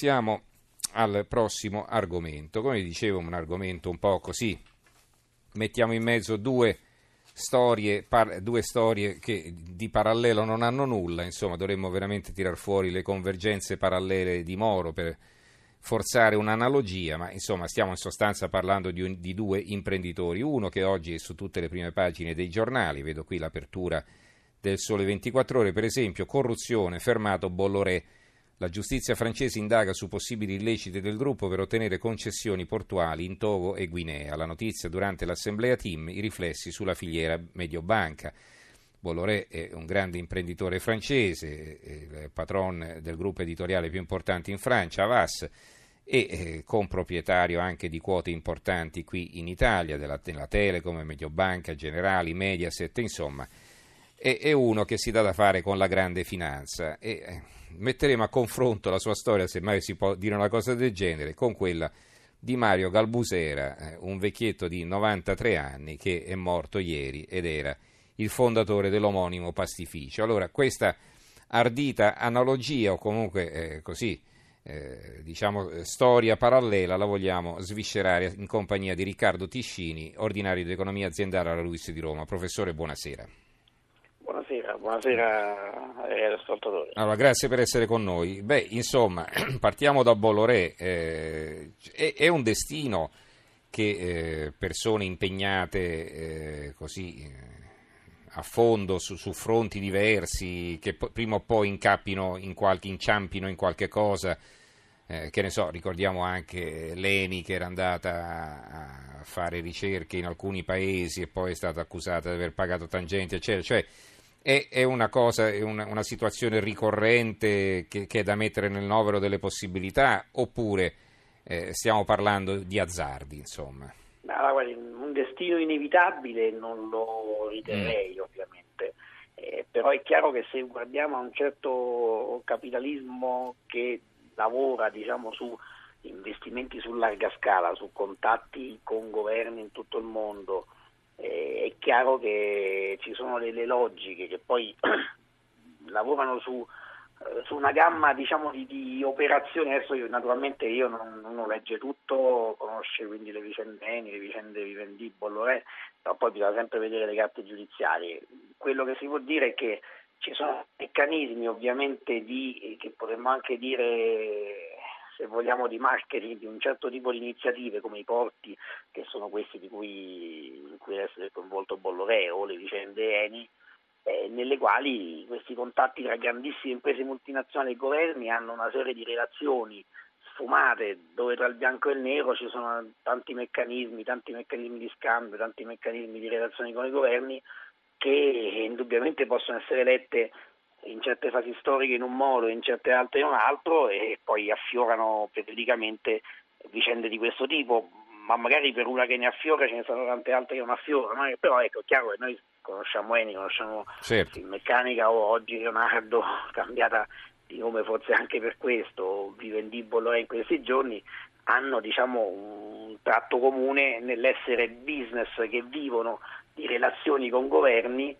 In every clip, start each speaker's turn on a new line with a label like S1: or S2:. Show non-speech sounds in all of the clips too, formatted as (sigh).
S1: Siamo al prossimo argomento. Come dicevo, un argomento un po' così. Mettiamo in mezzo due storie, par- due storie che di parallelo non hanno nulla, insomma, dovremmo veramente tirar fuori le convergenze parallele di Moro per forzare un'analogia, ma insomma stiamo in sostanza parlando di, un, di due imprenditori, uno che oggi è su tutte le prime pagine dei giornali, vedo qui l'apertura del Sole 24 ore, per esempio, corruzione, fermato Bolloré la giustizia francese indaga su possibili illeciti del gruppo per ottenere concessioni portuali in Togo e Guinea. La notizia durante l'assemblea team, i riflessi sulla filiera Mediobanca. Bolloré è un grande imprenditore francese, il patron del gruppo editoriale più importante in Francia, Avas, e eh, comproprietario anche di quote importanti qui in Italia, della, della Telecom, Mediobanca, Generali, Mediaset, insomma, è, è, uno che si dà da fare con la grande finanza. E, eh, metteremo a confronto la sua storia, se mai si può dire una cosa del genere, con quella di Mario Galbusera, eh, un vecchietto di 93 anni che è morto ieri ed era il fondatore dell'omonimo pastificio. Allora, questa ardita analogia o comunque eh, così, eh, diciamo, storia parallela la vogliamo sviscerare in compagnia di Riccardo Tiscini, ordinario di economia aziendale alla Luis di Roma. Professore, buonasera.
S2: Buonasera, buonasera agli ascoltatori.
S1: Allora, grazie per essere con noi. Beh, insomma, (clears throat) partiamo da Bolloré. Eh, è, è, un destino che eh, persone impegnate eh, così eh, a fondo su, su, fronti diversi, che po- prima o poi incappino in qualche, inciampino in qualche cosa, eh, che ne so, ricordiamo anche Leni che era andata a fare ricerche in alcuni paesi e poi è stata accusata di aver pagato tangenti, eccetera. Cioè, è, è una cosa, è una, una situazione ricorrente che, che, è da mettere nel novero delle possibilità oppure eh, stiamo parlando di azzardi, insomma?
S2: Allora, guardi, un destino inevitabile non lo riterrei mm. ovviamente, eh, però è chiaro che se guardiamo a un certo capitalismo che lavora diciamo, su investimenti su larga scala, su contatti con governi in tutto il mondo, è chiaro che ci sono delle logiche che poi (clears throat) lavorano su, eh, su, una gamma diciamo, di, di, operazioni, adesso io, naturalmente io non, uno legge tutto, conosce quindi le vicende Eni, le vicende Vivendi, Bolloré, però poi bisogna sempre vedere le carte giudiziarie. Quello che si può dire è che ci sono meccanismi ovviamente di, che potremmo anche dire se vogliamo, di marketing di un certo tipo di iniziative come i porti, che sono questi di cui, cui deve essere coinvolto Bolloré o le vicende Eni, eh, nelle quali questi contatti tra grandissime imprese multinazionali e governi hanno una serie di relazioni sfumate dove tra il bianco e il nero ci sono tanti meccanismi, tanti meccanismi di scambio, tanti meccanismi di relazioni con i governi che indubbiamente possono essere lette in certe fasi storiche in un modo, in certe altre in un altro e poi affiorano periodicamente vicende di questo tipo, ma magari per una che ne affiora ce ne sono tante altre che non affiorano, però ecco, è chiaro che noi conosciamo Eni, conosciamo certo. il Meccanica o oggi Leonardo, (laughs) cambiata di nome forse anche per questo, Vivendi Bolloré in questi giorni, hanno diciamo, un tratto comune nell'essere business che vivono di relazioni con governi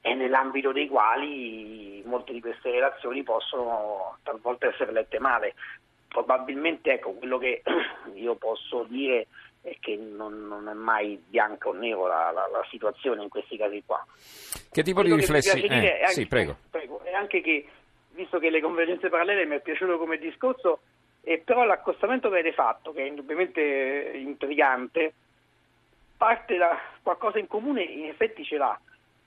S2: e nell'ambito dei quali molte di queste relazioni possono talvolta essere lette male. Probabilmente ecco, quello che (clears throat) io posso dire che non, non è mai bianca o nero la, la, la, situazione in questi casi qua.
S1: Che tipo quello di riflessi? Eh, anche, sì, prego.
S2: prego. È anche che, visto che le convergenze parallele mi è piaciuto come discorso, e però l'accostamento che avete fatto, che è indubbiamente intrigante, parte da qualcosa in comune, in effetti ce l'ha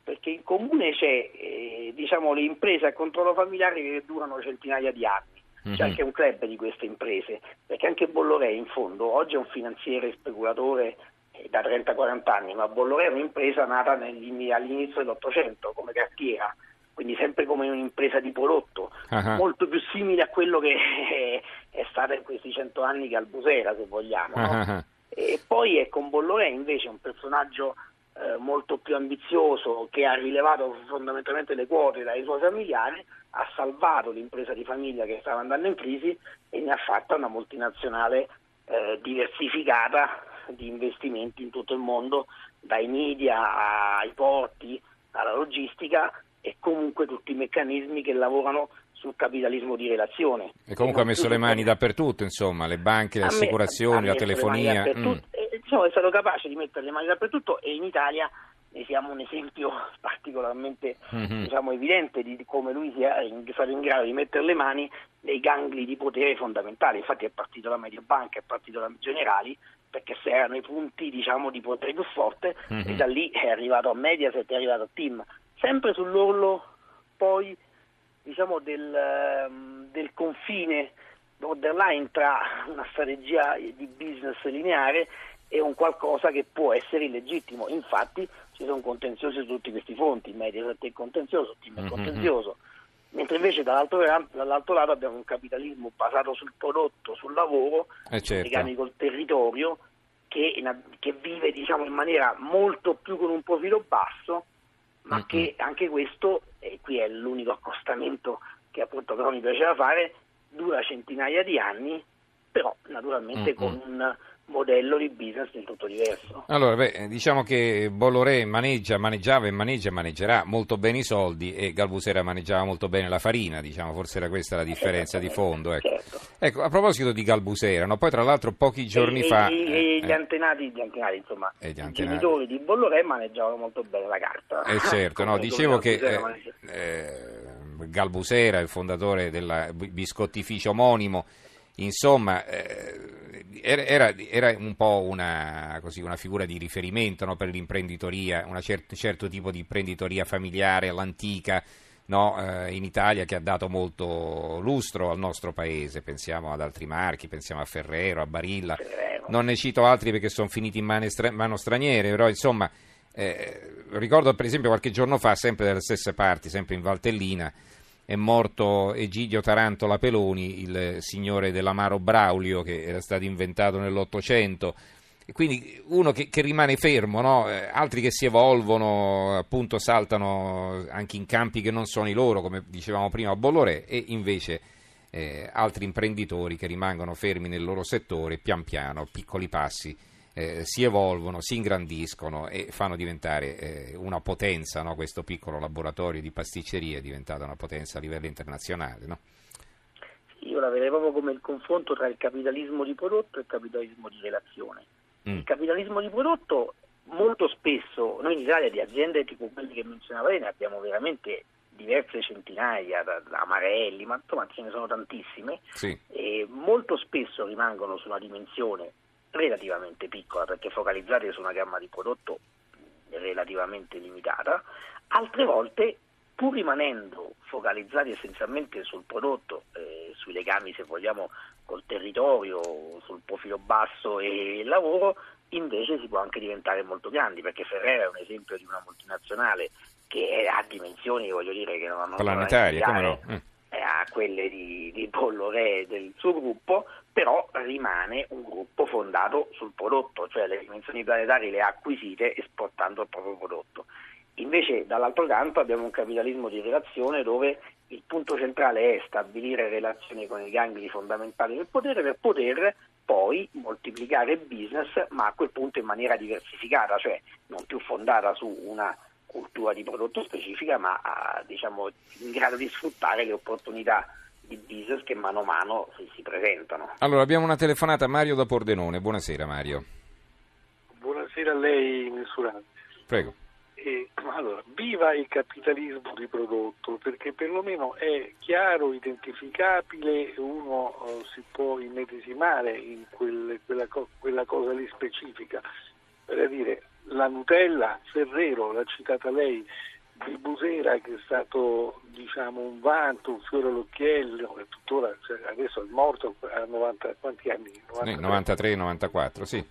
S2: perché in comune c'è eh, diciamo, le imprese a controllo familiare che durano centinaia di anni. Mm-hmm. C'è anche un club di queste imprese, perché anche Bolloré in fondo oggi è un finanziere speculatore eh, da 30-40 anni, ma Bolloré è un'impresa nata all'inizio dell'Ottocento come cartiera, quindi sempre come un'impresa di prodotto, uh-huh. molto più simile a quello che è stato in questi cento anni che Albusera, se vogliamo. No? Uh-huh. E poi è con Bolloré invece un personaggio eh, molto più ambizioso che ha rilevato fondamentalmente le quote dai suoi familiari, ha salvato l'impresa di famiglia che stava andando in crisi e ne ha fatta una multinazionale eh, diversificata di investimenti in tutto il mondo, dai media ai porti alla logistica e comunque tutti i meccanismi che lavorano sul capitalismo di relazione.
S1: E comunque ha messo le mani dappertutto, insomma, le banche, le assicurazioni, la telefonia.
S2: Mm. E, diciamo, è stato capace di mettere le mani dappertutto e in Italia ne siamo un esempio (laughs) particolarmente mm-hmm. diciamo, evidente di come lui sia stato in grado di mettere le mani nei gangli di potere fondamentali. Infatti è partito da Mediobanca, è partito da Generali, perché se erano i punti diciamo, di potere più forte mm-hmm. e da lì è arrivato a Mediaset, è arrivato a Team. Sempre sull'orlo poi diciamo, del, ehm, del confine borderline tra una strategia di business lineare e un qualcosa che può essere illegittimo. Infatti ci sono contenziosi su tutti questi fronti, Mediaset è contenzioso, Team è mhm, contenzioso, mm-hmm. mentre invece dall'altro, dall'altro, lato abbiamo un capitalismo basato sul prodotto, sul lavoro,
S1: eh certo.
S2: legami col territorio, che, che vive diciamo, in maniera molto più con un profilo basso, ma mm-hmm. che anche questo, e qui è l'unico accostamento che appunto però mi piaceva fare, dura centinaia di anni, però naturalmente mm-hmm. con un modello di business del tutto diverso.
S1: Allora, beh, diciamo che Bolloré maneggia, maneggiava e maneggia e maneggerà molto bene i soldi e Galbusera maneggiava molto bene la farina, diciamo, forse era questa la differenza di fondo. Ecco. Certo. ecco. a proposito di Galbusera, no? poi tra l'altro pochi giorni
S2: e,
S1: fa...
S2: E, eh, gli, antenati, gli antenati, insomma, gli antenati. i genitori di Bolloré maneggiavano molto bene la carta.
S1: Eh certo, (laughs) no, dicevo che... Eh, eh, Galbusera, il fondatore del biscottificio omonimo, insomma, eh, era, era, un po' una, così, una figura di riferimento no, per l'imprenditoria, un cer- certo tipo di imprenditoria familiare all'antica no, eh, in Italia che ha dato molto lustro al nostro paese. Pensiamo ad altri marchi, pensiamo a Ferrero, a Barilla. Non ne cito altri perché sono finiti in mano, stra- mano straniere, però insomma eh, ricordo per esempio qualche giorno fa, sempre dalle stesse parti, sempre in Valtellina, è morto Egidio Tarantola Peloni, il signore dell'amaro Braulio che era stato inventato nell'Ottocento. Quindi uno che, che rimane fermo, no? Eh, altri che si evolvono, appunto saltano anche in campi che non sono i loro, come dicevamo prima a Bolloré, e invece eh, altri imprenditori che rimangono fermi nel loro settore, pian piano, piccoli passi, eh, si evolvono, si ingrandiscono e fanno diventare eh, una potenza, no? questo piccolo laboratorio di pasticceria è diventato una potenza a livello internazionale. No?
S2: Io la vedrei proprio come il confronto tra il capitalismo di prodotto e il capitalismo di relazione. Mm. Il capitalismo di prodotto molto spesso, noi in Italia di aziende tipo quelle che menzionavo lei ne abbiamo veramente diverse centinaia, da, da Amarelli, ma insomma ce ne sono tantissime,
S1: sì.
S2: e molto spesso rimangono su una dimensione relativamente piccola perché focalizzate su una gamma di prodotto relativamente limitata, altre volte pur rimanendo focalizzati essenzialmente sul prodotto, eh, sui legami se vogliamo col territorio, sul profilo basso e il lavoro, invece si può anche diventare molto grandi, perché Ferrera è un esempio di una multinazionale che ha dimensioni, voglio dire, che non hanno...
S1: Planetarie, come no? Mm
S2: quelle di, di Re e del suo gruppo, però rimane un gruppo fondato sul prodotto, cioè le dimensioni planetarie le ha acquisite esportando il proprio prodotto. Invece dall'altro canto abbiamo un capitalismo di relazione dove il punto centrale è stabilire relazioni con i gangli fondamentali del potere per poter poi moltiplicare il business, ma a quel punto in maniera diversificata, cioè non più fondata su una cultura di prodotto specifica, ma a, diciamo, in grado di sfruttare le opportunità di business che mano a mano si, si presentano.
S1: Allora abbiamo una telefonata a Mario da Pordenone. Buonasera Mario.
S3: Buonasera a lei, Missurante.
S1: Prego.
S3: Eh, allora, viva il capitalismo di prodotto, perché perlomeno è chiaro, identificabile, uno uh, si può immedesimare in quel, quella, quella, cosa lì specifica. Per dire, la Nutella, Ferrero, l'ha citata lei, di Busera che è stato diciamo, un vanto, un fiore all'occhiello e tuttora cioè, adesso è morto a 90, quanti anni?
S1: 93, 94, sì.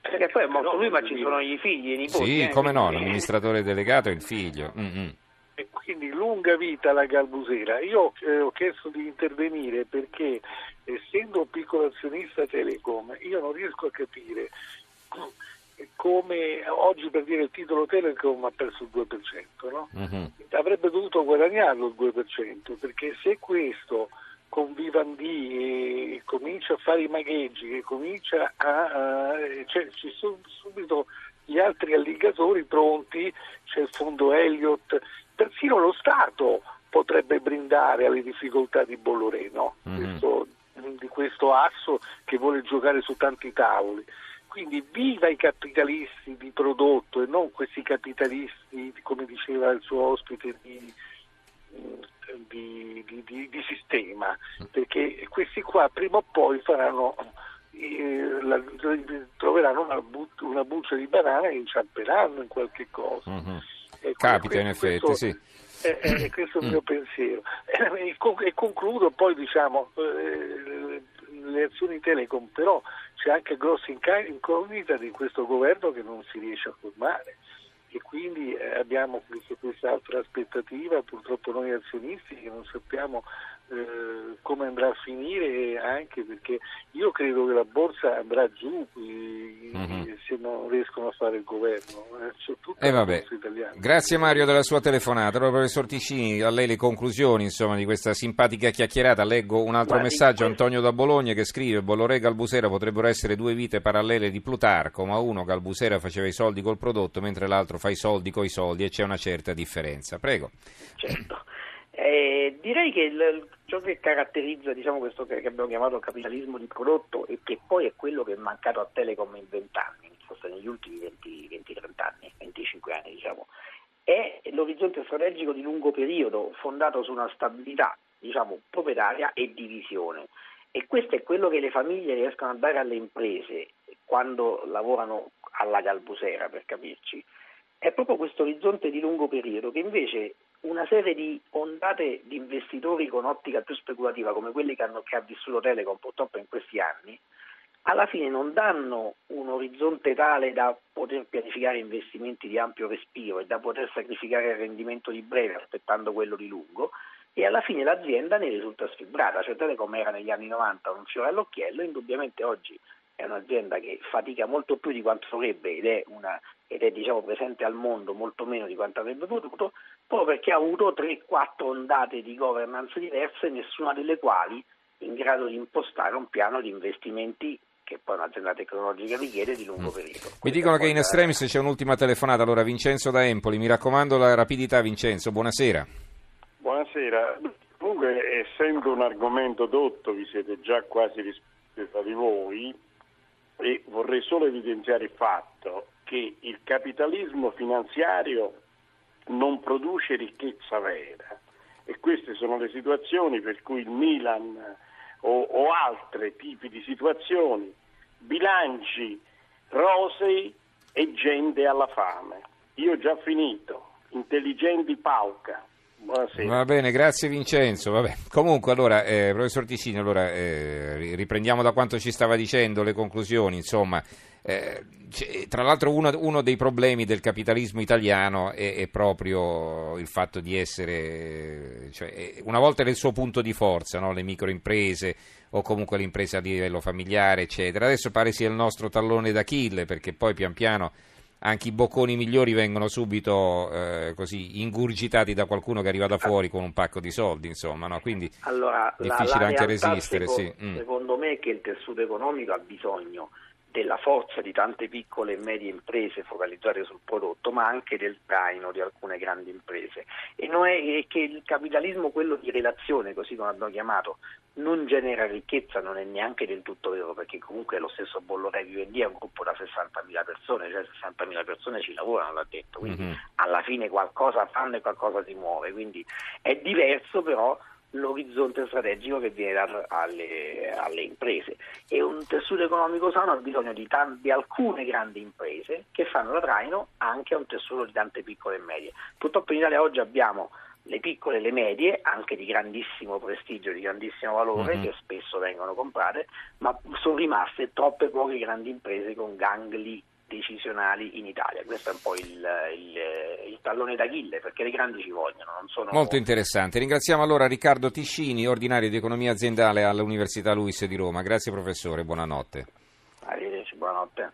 S2: Perché poi è morto lui ma ci sono i figli e i nipoti.
S1: Sì,
S2: eh,
S1: come no, l'amministratore delegato e il figlio. Mm-hmm.
S3: E quindi lunga vita alla Galbusera. Io eh, ho chiesto di intervenire perché essendo un piccolo azionista Telecom io non riesco a capire come oggi per dire il titolo Telecom ha perso il 2%, no? uh-huh. avrebbe dovuto guadagnarlo il 2%, perché se questo con Vivendi comincia a fare i magheggi, e comincia a, a cioè, ci sono subito gli altri alligatori pronti, c'è il fondo Elliott persino lo Stato potrebbe brindare alle difficoltà di Bolloreno, mm-hmm. questo, di questo asso che vuole giocare su tanti tavoli. Quindi viva i capitalisti di prodotto e non questi capitalisti, come diceva il suo ospite, di, di, di, di sistema, perché questi qua prima o poi faranno, eh, la, troveranno una, but, una, buccia di banana e inciamperanno in qualche cosa.
S1: Mm-hmm. Capita in effetti, questo, sì.
S3: Eh, eh, questo è il mio pensiero. E, concludo poi diciamo, eh, le azioni Telecom, però c'è anche grossa incognita di questo governo che non si riesce a formare. E quindi eh, abbiamo questa altra aspettativa, purtroppo noi azionisti che non sappiamo eh, come andrà a finire anche perché io credo che la borsa andrà giù mm-hmm. se non riescono a fare il governo
S1: eh, vabbè. grazie Mario della sua telefonata. Allora professor Ticini a lei le conclusioni insomma, di questa simpatica chiacchierata. Leggo un altro Ma messaggio Antonio da Bologna che scrive Bolloré e Galbusera potrebbero essere due vite parallele di Plutarco ma uno Galbusera faceva i soldi col prodotto mentre l'altro fa i soldi coi soldi e c'è una certa differenza. Prego.
S2: Certo eh, direi che il, ciò che caratterizza diciamo, questo che abbiamo chiamato capitalismo di prodotto e che poi è quello che è mancato a Telecom in 20 anni, forse negli ultimi 20-30 anni, 25 anni diciamo, è l'orizzonte strategico di lungo periodo fondato su una stabilità diciamo, proprietaria e di visione. E questo è quello che le famiglie riescono a dare alle imprese quando lavorano alla Galbusera, per capirci. È proprio questo orizzonte di lungo periodo che invece una serie di ondate di investitori con ottica più speculativa come quelli che, hanno, che ha vissuto Telecom purtroppo in questi anni, alla fine non danno un orizzonte tale da poter pianificare investimenti di ampio respiro e da poter sacrificare il rendimento di breve aspettando quello di lungo e alla fine l'azienda ne risulta sfibrata, cioè Telecom era negli anni 90 un fiore all'occhiello, indubbiamente oggi è un'azienda che fatica molto più di quanto dovrebbe ed è, una, ed è diciamo, presente al mondo molto meno di quanto avrebbe potuto, proprio perché ha avuto 3-4 ondate di governance diverse, nessuna delle quali in grado di impostare un piano di investimenti che poi un'azienda tecnologica richiede di lungo mm. periodo.
S1: Mi dicono che in estremis c'è un'ultima telefonata, allora Vincenzo da Empoli, mi raccomando la rapidità Vincenzo, buonasera.
S4: Buonasera, comunque essendo un argomento dotto vi siete già quasi rispetto tra di voi e vorrei solo evidenziare il fatto che il capitalismo finanziario non produce ricchezza vera e queste sono le situazioni per cui il Milan o, o altri tipi di situazioni, bilanci rosei e gente alla fame. Io ho già finito, intelligenti pauca. Buonasera.
S1: Va bene, grazie Vincenzo. Vabbè. Comunque, allora, eh, professor Ticini, allora, eh, riprendiamo da quanto ci stava dicendo le conclusioni. Insomma, eh, tra l'altro uno, uno, dei problemi del capitalismo italiano è, è proprio il fatto di essere, cioè, una volta era il suo punto di forza, no? le microimprese o comunque l'impresa a livello familiare, eccetera. Adesso pare sia il nostro tallone d'Achille perché poi pian piano anche i bocconi migliori vengono subito eh, così ingurgitati da qualcuno che arriva da fuori con un pacco di soldi, insomma, no? quindi
S2: allora,
S1: difficile
S2: la, la
S1: anche resistere.
S2: Secondo,
S1: sì. mm.
S2: secondo me che il tessuto economico ha bisogno della forza di tante piccole e medie imprese focalizzate sul prodotto, ma anche del traino di alcune grandi imprese. E non è che il capitalismo, quello di relazione, così come abbiamo chiamato, non genera ricchezza, non è neanche del tutto vero, perché comunque lo stesso Bolloré Vivendi è un gruppo da 60.000 persone, cioè 60.000 persone ci lavorano, l'ha detto, quindi mm-hmm. alla fine qualcosa fanno e qualcosa si muove, quindi è diverso però l'orizzonte strategico che viene dato alle, alle, imprese e un tessuto economico sano ha bisogno di, t- di, alcune grandi imprese che fanno da traino anche a un tessuto di tante piccole e medie. Purtroppo in Italia oggi abbiamo le piccole e le medie, anche di grandissimo prestigio, di grandissimo valore, mm-hmm. che spesso vengono comprate, ma sono rimaste troppe poche grandi imprese con gangli decisionali in Italia. Questo è un po' il, il, il tallone d'Achille perché le grandi ci vogliono. Sono...
S1: Molto interessante. Ringraziamo allora Riccardo Ticini, ordinario di economia aziendale all'Università Luis di Roma. Grazie professore, buonanotte. Arrivederci, buonanotte.